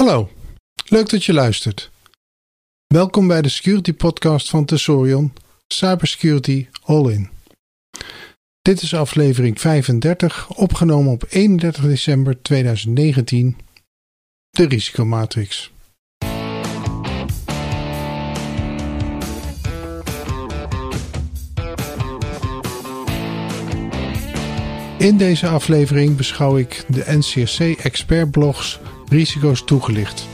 Hallo, leuk dat je luistert. Welkom bij de Security Podcast van Tesorion, Cybersecurity All In. Dit is aflevering 35, opgenomen op 31 december 2019, de risicomatrix. In deze aflevering beschouw ik de NCSC expertblogs Risico's toegelicht.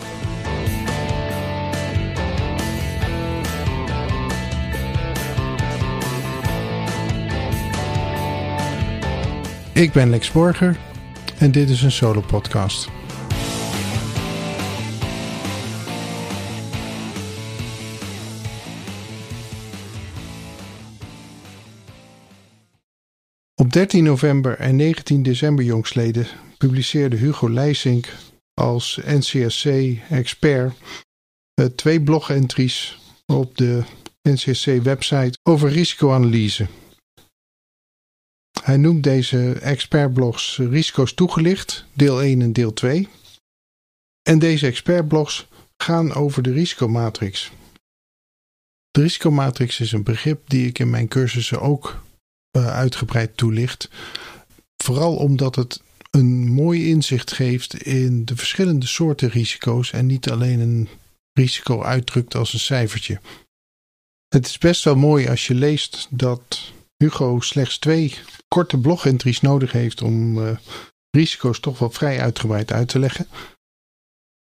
Ik ben Lex Borger en dit is een solo podcast. Op 13 november en 19 december jongstleden publiceerde Hugo Leisink als NCSC-expert uh, twee blogentries op de NCSC-website over risicoanalyse. Hij noemt deze expertblogs risico's toegelicht, deel 1 en deel 2. En deze expertblogs gaan over de risicomatrix. De risicomatrix is een begrip die ik in mijn cursussen ook uh, uitgebreid toelicht. Vooral omdat het een mooi inzicht geeft in de verschillende soorten risico's en niet alleen een risico uitdrukt als een cijfertje. Het is best wel mooi als je leest dat Hugo slechts twee korte blogentries nodig heeft om uh, risico's toch wel vrij uitgebreid uit te leggen.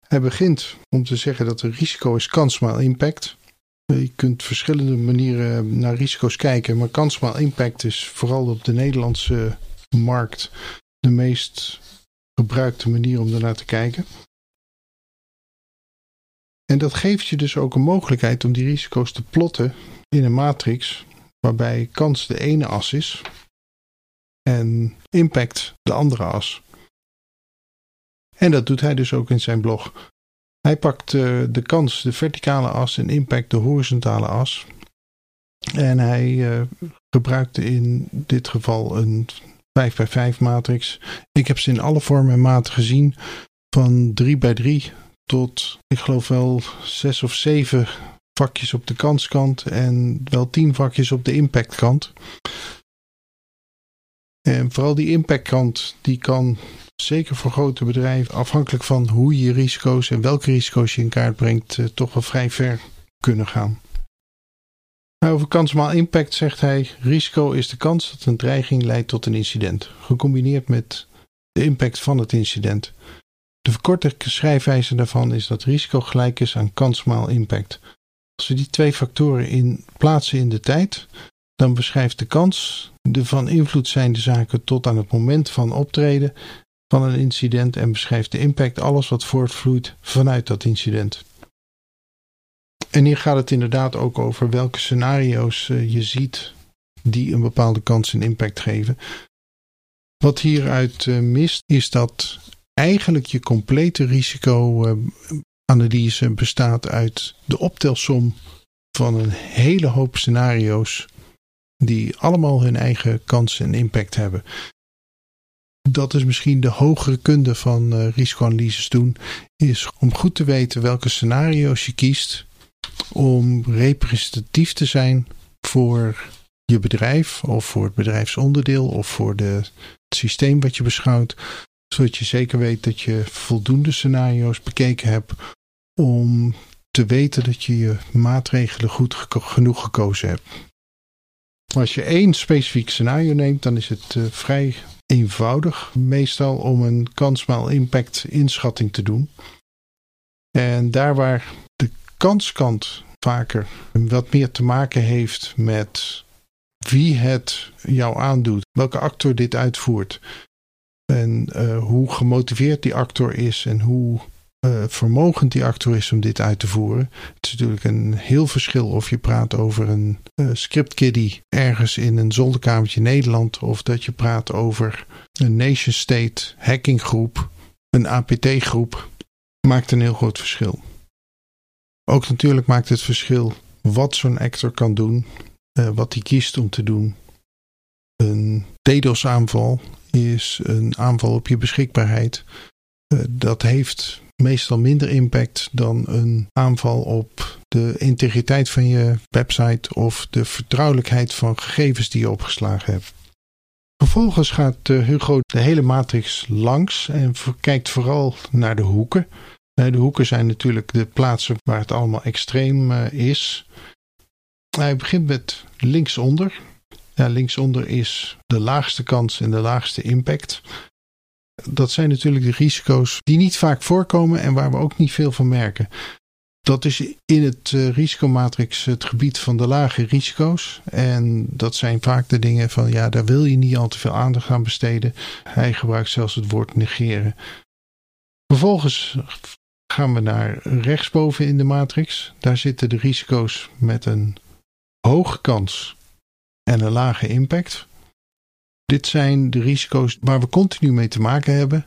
Hij begint om te zeggen dat een risico is kansmaal impact. Je kunt verschillende manieren naar risico's kijken, maar kansmaal impact is vooral op de Nederlandse markt de meest gebruikte manier om ernaar te kijken. En dat geeft je dus ook een mogelijkheid om die risico's te plotten in een matrix waarbij kans de ene as is en impact de andere as. En dat doet hij dus ook in zijn blog. Hij pakt uh, de kans, de verticale as en impact de horizontale as. En hij uh, gebruikte in dit geval een 5 bij 5 matrix. Ik heb ze in alle vormen en maten gezien. Van 3 bij 3 tot, ik geloof wel, 6 of 7 vakjes op de kanskant en wel 10 vakjes op de impactkant. En vooral die impactkant, die kan zeker voor grote bedrijven, afhankelijk van hoe je risico's en welke risico's je in kaart brengt, eh, toch wel vrij ver kunnen gaan. Over kansmaal impact zegt hij: risico is de kans dat een dreiging leidt tot een incident, gecombineerd met de impact van het incident. De verkorte schrijfwijze daarvan is dat risico gelijk is aan kansmaal impact. Als we die twee factoren in plaatsen in de tijd, dan beschrijft de kans de van invloed zijnde zaken tot aan het moment van optreden van een incident en beschrijft de impact alles wat voortvloeit vanuit dat incident. En hier gaat het inderdaad ook over welke scenario's uh, je ziet die een bepaalde kans en impact geven. Wat hieruit uh, mist is dat eigenlijk je complete risicoanalyse uh, bestaat uit de optelsom van een hele hoop scenario's die allemaal hun eigen kans en impact hebben. Dat is misschien de hogere kunde van risicoanalyses doen, is om goed te weten welke scenario's je kiest om representatief te zijn voor je bedrijf of voor het bedrijfsonderdeel of voor de, het systeem wat je beschouwt, zodat je zeker weet dat je voldoende scenario's bekeken hebt om te weten dat je je maatregelen goed genoeg gekozen hebt. als je één specifiek scenario neemt, dan is het uh, vrij eenvoudig meestal om een kansmaal impact inschatting te doen. En daar waar kanskant vaker wat meer te maken heeft met wie het jou aandoet, welke actor dit uitvoert en uh, hoe gemotiveerd die actor is en hoe uh, vermogend die actor is om dit uit te voeren. Het is natuurlijk een heel verschil of je praat over een uh, scriptkiddie ergens in een zolderkamertje Nederland of dat je praat over een nation state hackinggroep, een APT groep. Maakt een heel groot verschil. Ook natuurlijk maakt het verschil wat zo'n actor kan doen, uh, wat hij kiest om te doen. Een DDoS-aanval is een aanval op je beschikbaarheid. Uh, dat heeft meestal minder impact dan een aanval op de integriteit van je website of de vertrouwelijkheid van gegevens die je opgeslagen hebt. Vervolgens gaat uh, Hugo de hele matrix langs en kijkt vooral naar de hoeken. De hoeken zijn natuurlijk de plaatsen waar het allemaal extreem uh, is. Hij begint met linksonder. Ja, linksonder is de laagste kans en de laagste impact. Dat zijn natuurlijk de risico's die niet vaak voorkomen en waar we ook niet veel van merken. Dat is in het uh, risicomatrix het gebied van de lage risico's. En dat zijn vaak de dingen van ja, daar wil je niet al te veel aandacht aan besteden. Hij gebruikt zelfs het woord negeren. Vervolgens gaan we naar rechtsboven in de matrix. Daar zitten de risico's met een hoge kans en een lage impact. Dit zijn de risico's waar we continu mee te maken hebben,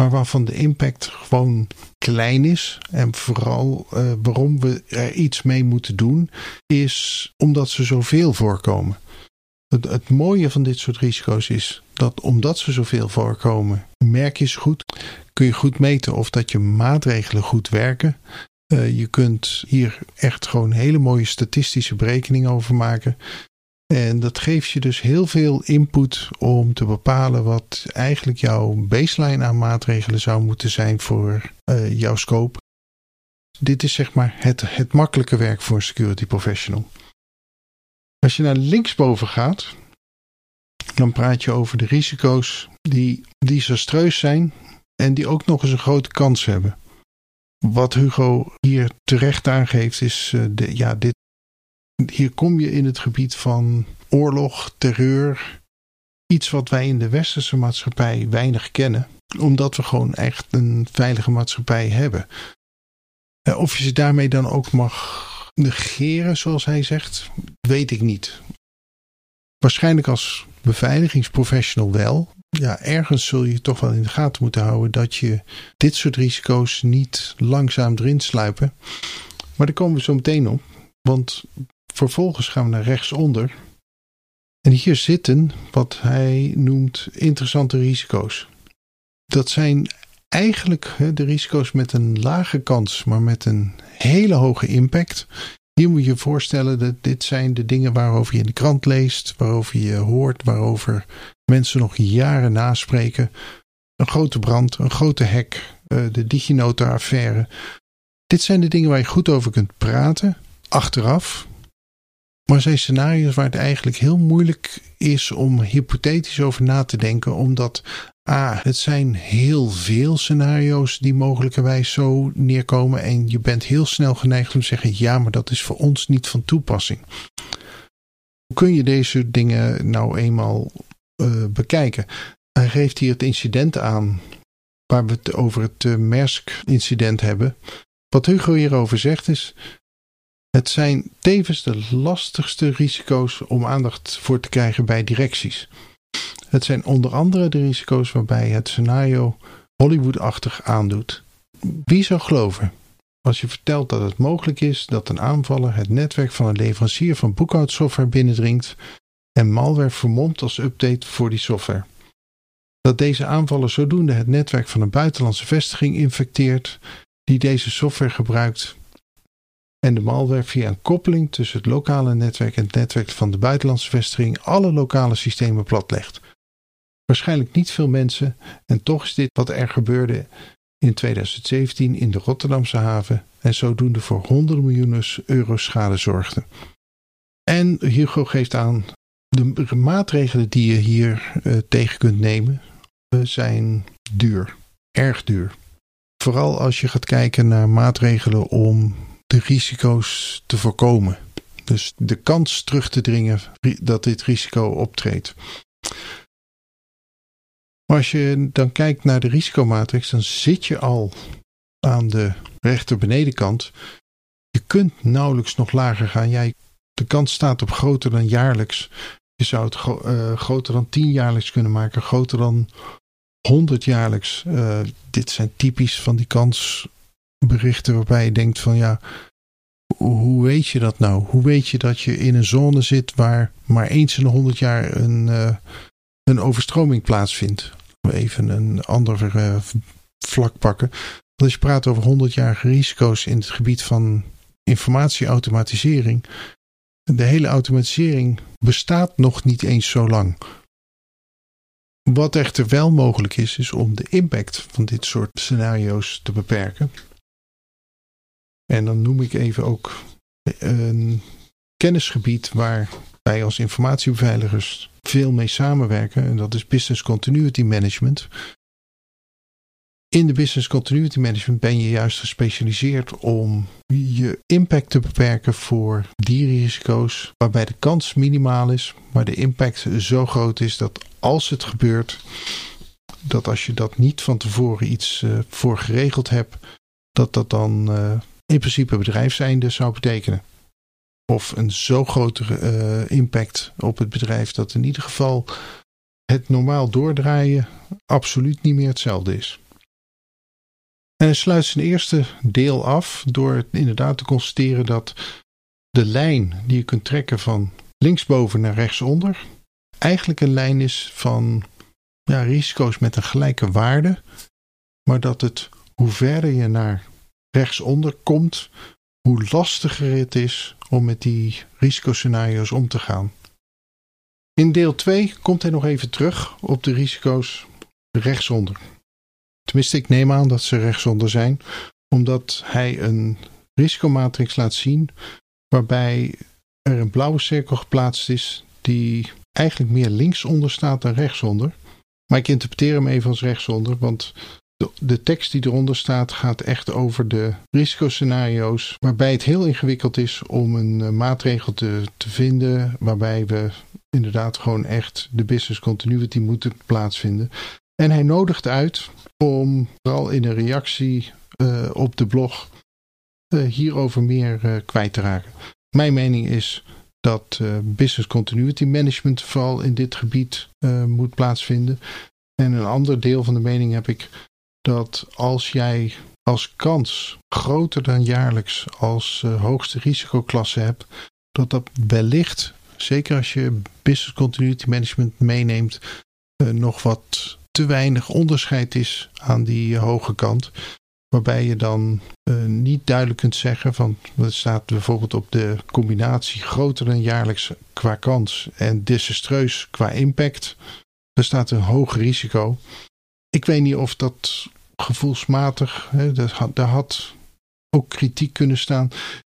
maar waarvan de impact gewoon klein is. En vooral uh, waarom we er iets mee moeten doen, is omdat ze zoveel voorkomen. Het, mooie van dit soort risico's is dat omdat ze zoveel voorkomen, merk je ze goed, kun je goed meten of dat je maatregelen goed werken. Uh, je kunt hier echt gewoon hele mooie statistische berekeningen over maken. En dat geeft je dus heel veel input om te bepalen wat eigenlijk jouw baseline aan maatregelen zou moeten zijn voor uh, jouw scope. Dit is zeg maar het, het makkelijke werk voor een security professional. Als je naar linksboven gaat, dan praat je over de risico's die desastreus zijn en die ook nog eens een grote kans hebben. Wat Hugo hier terecht aangeeft is, uh, de, ja, dit, hier kom je in het gebied van oorlog, terreur. Iets wat wij in de westerse maatschappij weinig kennen. Omdat we gewoon echt een veilige maatschappij hebben. Eh, of je ze daarmee dan ook mag negeren, zoals hij zegt, weet ik niet. Waarschijnlijk als beveiligingsprofessional wel. Ja, ergens zul je toch wel in de gaten moeten houden dat je dit soort risico's niet langzaam erin sluipen. Maar daar komen we zo meteen op. Want vervolgens gaan we naar rechtsonder. En hier zitten wat hij noemt interessante risico's. Dat zijn eigenlijk de risico's met een lage kans, maar met een hele hoge impact. Hier moet je voorstellen dat dit zijn de dingen waarover je in de krant leest, waarover je hoort, waarover mensen nog jaren naspreken. Een grote brand, een grote hek, eh, de DigiNotar-affaire. Dit zijn de dingen waar je goed over kunt praten, achteraf. Maar zijn scenario's waar het eigenlijk heel moeilijk is om hypothetisch over na te denken, omdat A, het zijn heel veel scenario's die mogelijkerwijs zo neerkomen en je bent heel snel geneigd om te zeggen, ja, maar dat is voor ons niet van toepassing. Hoe kun je deze dingen nou eenmaal uh, bekijken? Hij geeft hier het incident aan waar we het over het uh, Maersk-incident hebben. Wat Hugo hierover zegt is, het zijn tevens de lastigste risico's om aandacht voor te krijgen bij directies. Het zijn onder andere de risico's waarbij het scenario Hollywood-achtig aandoet. Wie zou geloven als je vertelt dat het mogelijk is dat een aanvaller het netwerk van een leverancier van boekhoudsoftware binnendringt en malware vermomt als update voor die software? Dat deze aanvaller zodoende het netwerk van een buitenlandse vestiging infecteert die deze software gebruikt en de malware via een koppeling tussen het lokale netwerk en het netwerk van de buitenlandse vestiging alle lokale systemen platlegt. Waarschijnlijk niet veel mensen en toch is dit wat er gebeurde in 2017 in de Rotterdamse haven en zodoende voor honderden miljoenen euro schade zorgde. En Hugo geeft aan, de maatregelen die je hier uh, tegen kunt nemen uh, zijn duur, erg duur. Vooral als je gaat kijken naar maatregelen om de risico's te voorkomen. Dus de kans terug te dringen dat dit risico optreedt. Maar als je dan kijkt naar de risicomatrix, dan zit je al aan de rechter benedenkant. Je kunt nauwelijks nog lager gaan. De kans staat op groter dan jaarlijks. Je zou het uh, groter dan 10 jaarlijks kunnen maken, groter dan 100 jaarlijks. Uh, dit zijn typisch van die kans berichten waarbij je denkt van ja, hoe weet je dat nou? Hoe weet je dat je in een zone zit waar maar eens in de honderd jaar een, uh, een overstroming plaatsvindt? Even een ander uh, vlak pakken. Want als je praat over 100-jarige risico's in het gebied van informatieautomatisering. De hele automatisering bestaat nog niet eens zo lang. Wat echter wel mogelijk is, is om de impact van dit soort scenario's te beperken. En dan noem ik even ook een kennisgebied waar wij als informatiebeveiligers veel mee samenwerken. En dat is Business Continuity Management. In de Business Continuity Management ben je juist gespecialiseerd om je impact te beperken voor die risico's waarbij de kans minimaal is, maar de impact zo groot is dat als het gebeurt, dat als je dat niet van tevoren iets uh, voor geregeld hebt, dat dat dan uh, in principe bedrijfseinde zou betekenen. Of een zo grote uh, impact op het bedrijf dat in ieder geval het normaal doordraaien absoluut niet meer hetzelfde is. En hij sluit zijn eerste deel af door inderdaad te constateren dat de lijn die je kunt trekken van linksboven naar rechtsonder eigenlijk een lijn is van ja, risico's met een gelijke waarde, maar dat het hoe verder je naar rechtsonder komt, hoe lastiger het is om met die risicoscenario's om te gaan. In deel 2 komt hij nog even terug op de risico's rechtsonder. Tenminste, ik neem aan dat ze rechtsonder zijn, omdat hij een risicomatrix laat zien waarbij er een blauwe cirkel geplaatst is die eigenlijk meer linksonder staat dan rechtsonder. Maar ik interpreteer hem even als rechtsonder, want de, de, tekst die eronder staat gaat echt over de risicoscenario's waarbij het heel ingewikkeld is om een uh, maatregel te, te vinden waarbij we inderdaad gewoon echt de business continuity moeten plaatsvinden. En hij nodigt uit om vooral in een reactie uh, op de blog uh, hierover meer kwijt te raken. Mijn mening is dat business continuity management vooral in dit gebied moet plaatsvinden. En een ander deel van de mening heb ik dat als jij als kans groter dan jaarlijks als uh, hoogste risicoklasse hebt, dat dat wellicht, zeker als je business continuity management meeneemt, uh, nog wat te weinig onderscheid is aan die hoge kant. Waarbij je dan niet duidelijk kunt zeggen van, het staat bijvoorbeeld op de combinatie groter dan jaarlijks qua kans en desastreus qua impact. Er staat een hoog risico. Ik weet niet of dat gevoelsmatig, hè, daar had ook kritiek kunnen staan.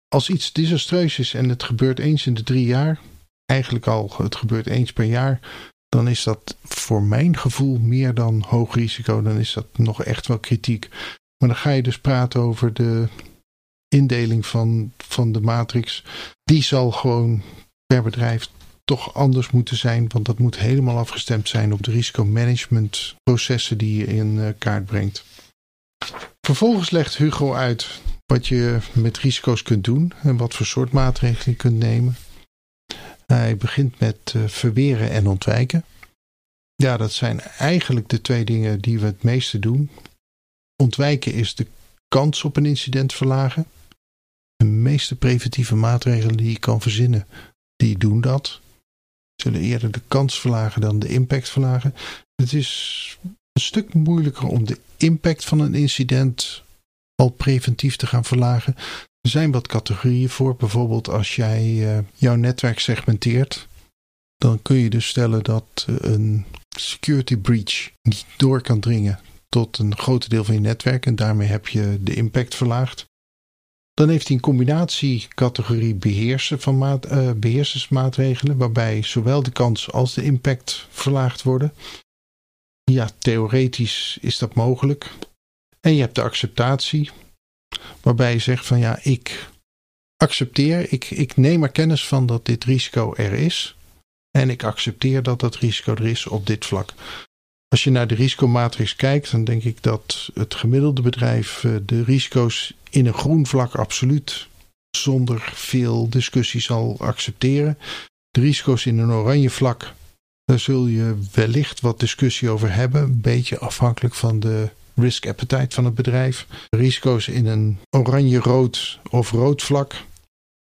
Als iets desastreus is en het gebeurt eens in de drie jaar, eigenlijk al het gebeurt eens per jaar, dan is dat voor mijn gevoel meer dan hoog risico. Dan is dat nog echt wel kritiek. Maar dan ga je dus praten over de indeling van, van de matrix. Die zal gewoon per bedrijf toch anders moeten zijn. Want dat moet helemaal afgestemd zijn op de risicomanagementprocessen die je in eh, kaart brengt. Vervolgens legt Hugo uit wat je met risico's kunt doen en wat voor soort maatregelen je kunt nemen. Hij begint met uh, verweren en ontwijken. Ja, dat zijn eigenlijk de twee dingen die we het meeste doen. Ontwijken is de kans op een incident verlagen. De meeste preventieve maatregelen die je kan verzinnen, die doen dat. Zullen eerder de kans verlagen dan de impact verlagen. Het is een stuk moeilijker om de impact van een incident al preventief te gaan verlagen. Er zijn wat categorieën voor. Bijvoorbeeld als jij uh, jouw netwerk segmenteert. Dan kun je dus stellen dat een security breach niet door kan dringen tot een groot deel van je netwerk. En daarmee heb je de impact verlaagd. Dan heeft hij een combinatiecategorie beheersen van maat, uh, beheersersmaatregelen. Waarbij zowel de kans als de impact verlaagd worden. Ja, theoretisch is dat mogelijk. En je hebt de acceptatie, waarbij je zegt van ja, ik accepteer, ik, ik neem er kennis van dat dit risico er is. En ik accepteer dat dat risico er is op dit vlak. Als je naar de risicomatrix kijkt, dan denk ik dat het gemiddelde bedrijf eh, de risico's in een groen vlak absoluut zonder veel discussie zal accepteren. De risico's in een oranje vlak daar zul je wellicht wat discussie over hebben. Een beetje afhankelijk van de risk appetite van het bedrijf. Risico's in een oranje-rood of rood vlak.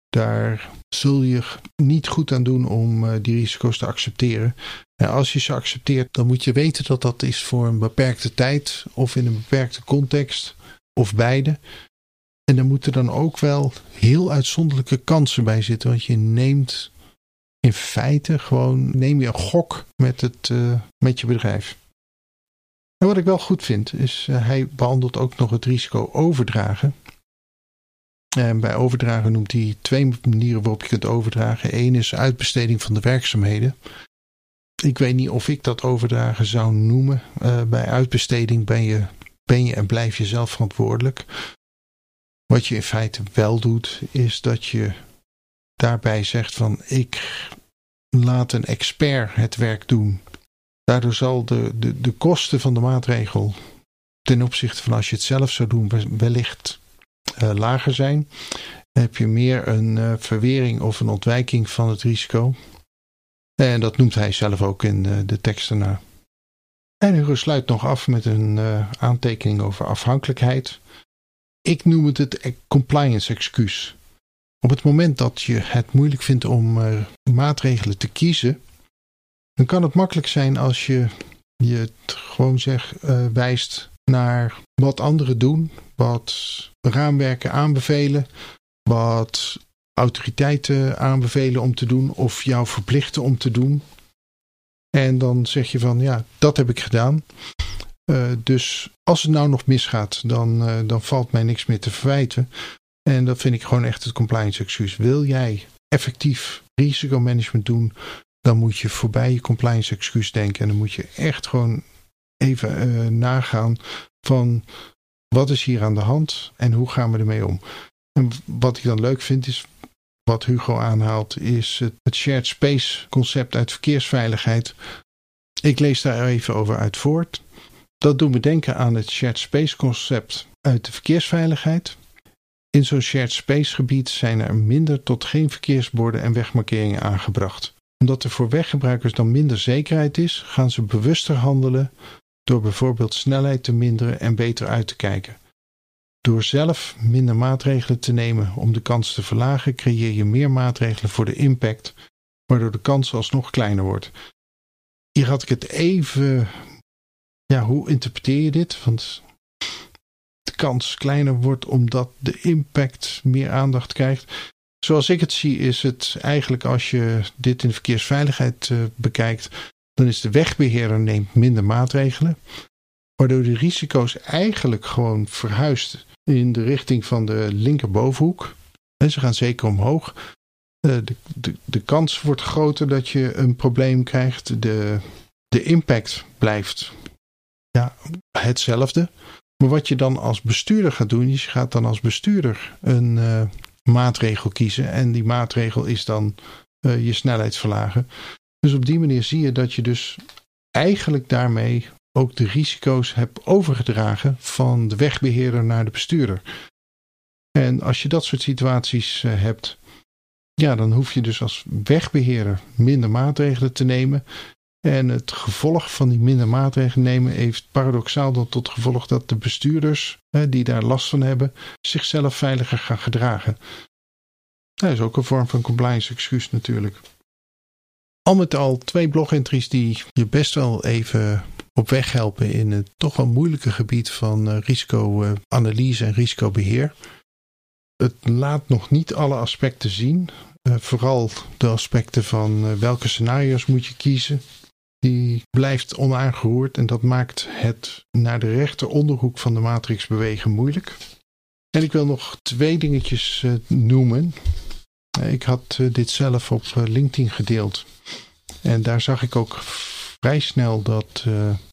Daar zul je niet goed aan doen om uh, die risico's te accepteren. En als je ze accepteert, dan moet je weten dat dat is voor een beperkte tijd of in een beperkte context of beide. En er moeten dan ook wel heel uitzonderlijke kansen bij zitten, want je neemt in feite gewoon neem je een gok met, het, uh, met je bedrijf. En wat ik wel goed vind, is uh, hij behandelt ook nog het risico overdragen. En bij overdragen noemt hij twee manieren waarop je kunt overdragen. Eén is uitbesteding van de werkzaamheden. Ik weet niet of ik dat overdragen zou noemen. Uh, bij uitbesteding ben je, ben je en blijf je zelf verantwoordelijk. Wat je in feite wel doet, is dat je daarbij zegt van ik laat een expert het werk doen. Daardoor zal de, de, de kosten van de maatregel ten opzichte van als je het zelf zou doen wellicht lager zijn. Heb je meer een uh, verwering of een ontwijking van het risico. En dat noemt hij zelf ook in de, de tekst. En Hugo sluit nog af met een aantekening over afhankelijkheid. Ik noem het het compliance excuus. Op het moment dat je het moeilijk vindt om maatregelen te kiezen, dan kan het makkelijk zijn als je je het gewoon zeg, wijst naar wat anderen doen, wat raamwerken aanbevelen, wat autoriteiten aanbevelen om te doen of jou verplichten om te doen. En dan zeg je van ja, dat heb ik gedaan. Uh, dus als het nou nog misgaat, dan, uh, dan valt mij niks meer te verwijten. En dat vind ik gewoon echt het compliance excuus. Wil jij effectief risicomanagement doen, dan moet je voorbij je compliance excuus denken. En dan moet je echt gewoon even uh, nagaan van wat is hier aan de hand en hoe gaan we ermee om. En wat ik dan leuk vind is, wat Hugo aanhaalt, is het, shared space concept uit verkeersveiligheid. Ik lees daar even over uit voort. Dat doet me denken aan het shared space concept uit de verkeersveiligheid. In zo'n shared space gebied zijn er minder tot geen verkeersborden en wegmarkeringen aangebracht. Omdat er voor weggebruikers dan minder zekerheid is, gaan ze bewuster handelen door bijvoorbeeld snelheid te minderen en beter uit te kijken. Door zelf minder maatregelen te nemen om de kans te verlagen, creëer je meer maatregelen voor de impact, waardoor de kans alsnog kleiner wordt. Hier had ik het even. Ja, hoe interpreteer je dit? Want de kans kleiner wordt omdat de impact meer aandacht krijgt. Zoals ik het zie, is het eigenlijk als je dit in de verkeersveiligheid uh, bekijkt, dan is de wegbeheerder neemt minder maatregelen. Waardoor de risico's eigenlijk gewoon verhuist in de richting van de linkerbovenhoek. En ze gaan zeker omhoog. Eh, de, de, de kans wordt groter dat je een probleem krijgt. De, de impact blijft ja, hetzelfde. Maar wat je dan als bestuurder gaat doen, is je gaat dan als bestuurder een uh, maatregel kiezen. En die maatregel is dan uh, je snelheid verlagen. Dus op die manier zie je dat je dus eigenlijk daarmee ook de risico's hebt overgedragen van de wegbeheerder naar de bestuurder. En als je dat soort situaties uh, hebt, ja, dan hoef je dus als wegbeheerder minder maatregelen te nemen. En het gevolg van die minder maatregelen nemen heeft paradoxaal dan tot gevolg dat de bestuurders die daar last van hebben, zichzelf veiliger gaan gedragen. Dat is ook een vorm van compliance excuus natuurlijk. Al met al twee blogentries die je best wel even op weg helpen in het toch wel moeilijke gebied van uh, risicoanalyse en risicobeheer. Het laat nog niet alle aspecten zien. Uh, vooral de aspecten van welke scenario's moet je kiezen. Die blijft onaangeroerd en dat maakt het naar de rechter onderhoek van de matrix bewegen moeilijk. En ik wil nog twee dingetjes noemen. Ik had dit zelf op LinkedIn gedeeld. En daar zag ik ook vrij snel dat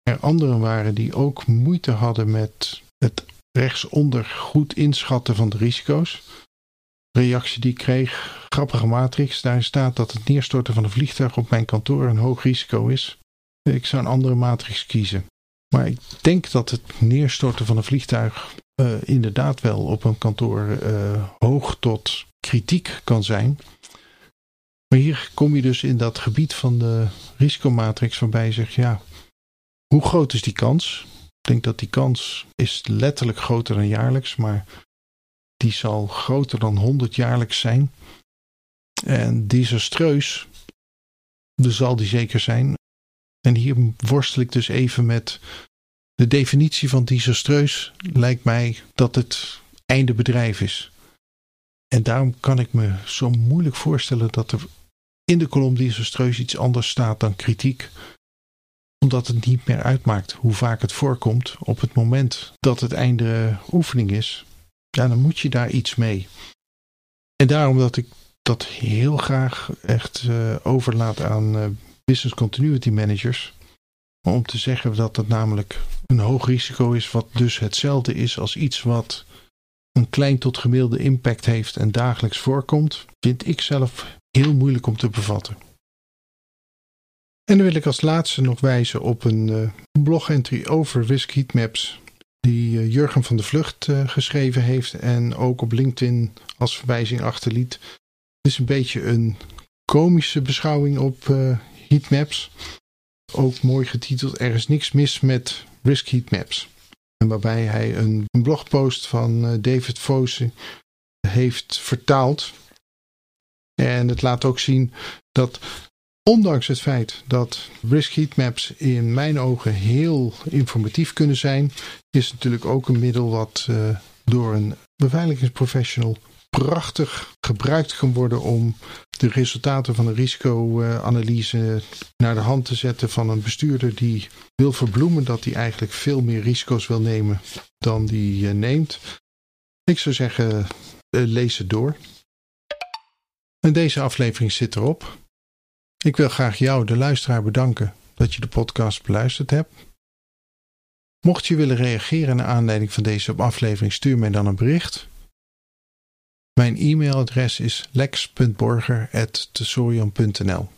er anderen waren die ook moeite hadden met het rechtsonder goed inschatten van de risico's. Reactie die ik kreeg, grappige matrix, daarin staat dat het neerstorten van een vliegtuig op mijn kantoor een hoog risico is. Ik zou een andere matrix kiezen. Maar ik denk dat het neerstorten van een vliegtuig inderdaad wel op een kantoor hoog tot kritiek kan zijn. Maar hier kom je dus in dat gebied van de risicomatrix waarbij je zegt, ja, hoe groot is die kans? Ik denk dat die kans is letterlijk groter dan jaarlijks, maar die zal groter dan 100 jaarlijks zijn. En desastreus, dus zal die zeker zijn. En hier worstel ik dus even met de definitie van desastreus. Lijkt mij dat het einde bedrijf is. En daarom kan ik me zo moeilijk voorstellen dat er in de kolom desastreus iets anders staat dan kritiek. Omdat het niet meer uitmaakt hoe vaak het voorkomt op het moment dat het einde oefening is. Ja, dan moet je daar iets mee. En daarom dat ik dat heel graag echt uh, overlaat aan uh, business continuity managers. Om te zeggen dat het namelijk een hoog risico is, wat dus hetzelfde is als iets wat een klein tot gemiddelde impact heeft en dagelijks voorkomt, vind ik zelf heel moeilijk om te bevatten. En dan wil ik als laatste nog wijzen op een uh, blog-entry over Risk Heatmaps die uh, Jurgen van de Vlucht uh, geschreven heeft en ook op LinkedIn als verwijzing achterliet. Het is een beetje een komische beschouwing op heatmaps. Ook mooi getiteld Er is niks mis met Risk Heatmaps. En waarbij hij een, blogpost van David Fosse heeft vertaald. En het laat ook zien dat ondanks het feit dat risk heatmaps in mijn ogen heel informatief kunnen zijn, is het natuurlijk ook een middel wat uh, door een beveiligingsprofessional prachtig gebruikt kan worden om de resultaten van een risicoanalyse naar de hand te zetten van een bestuurder die wil verbloemen dat hij eigenlijk veel meer risico's wil nemen dan die uh, neemt. Ik zou zeggen, uh, lees het door. En deze aflevering zit erop. Ik wil graag jou, de luisteraar, bedanken dat je de podcast beluisterd hebt. Mocht je willen reageren naar aanleiding van deze aflevering, stuur mij dan een bericht. Mijn e-mailadres is lex.borger.tesorion.nl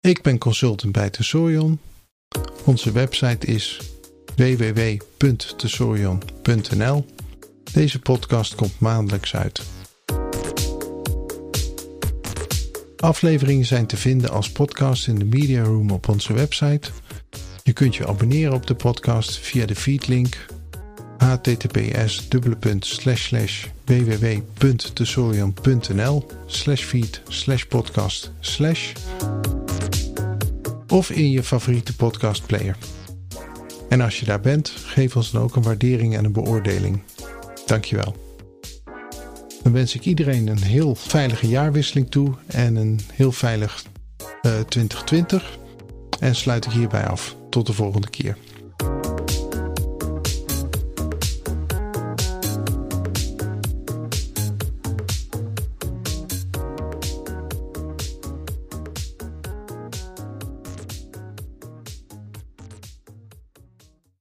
Ik ben consultant bij Tesorion. Onze website is www.tesorion.nl deze podcast komt maandelijks uit. Afleveringen zijn te vinden als podcast in de Media Room op onze website. Je kunt je abonneren op de podcast via de feedlink https www.tesorion.nl slash feed slash podcast slash of in je favoriete podcastplayer. En als je daar bent, geef ons dan ook een waardering en een beoordeling. Dankjewel. Dan wens ik iedereen een heel veilige jaarwisseling toe en een heel veilig uh, eh, 2020. En sluit ik hierbij af. Tot de volgende keer.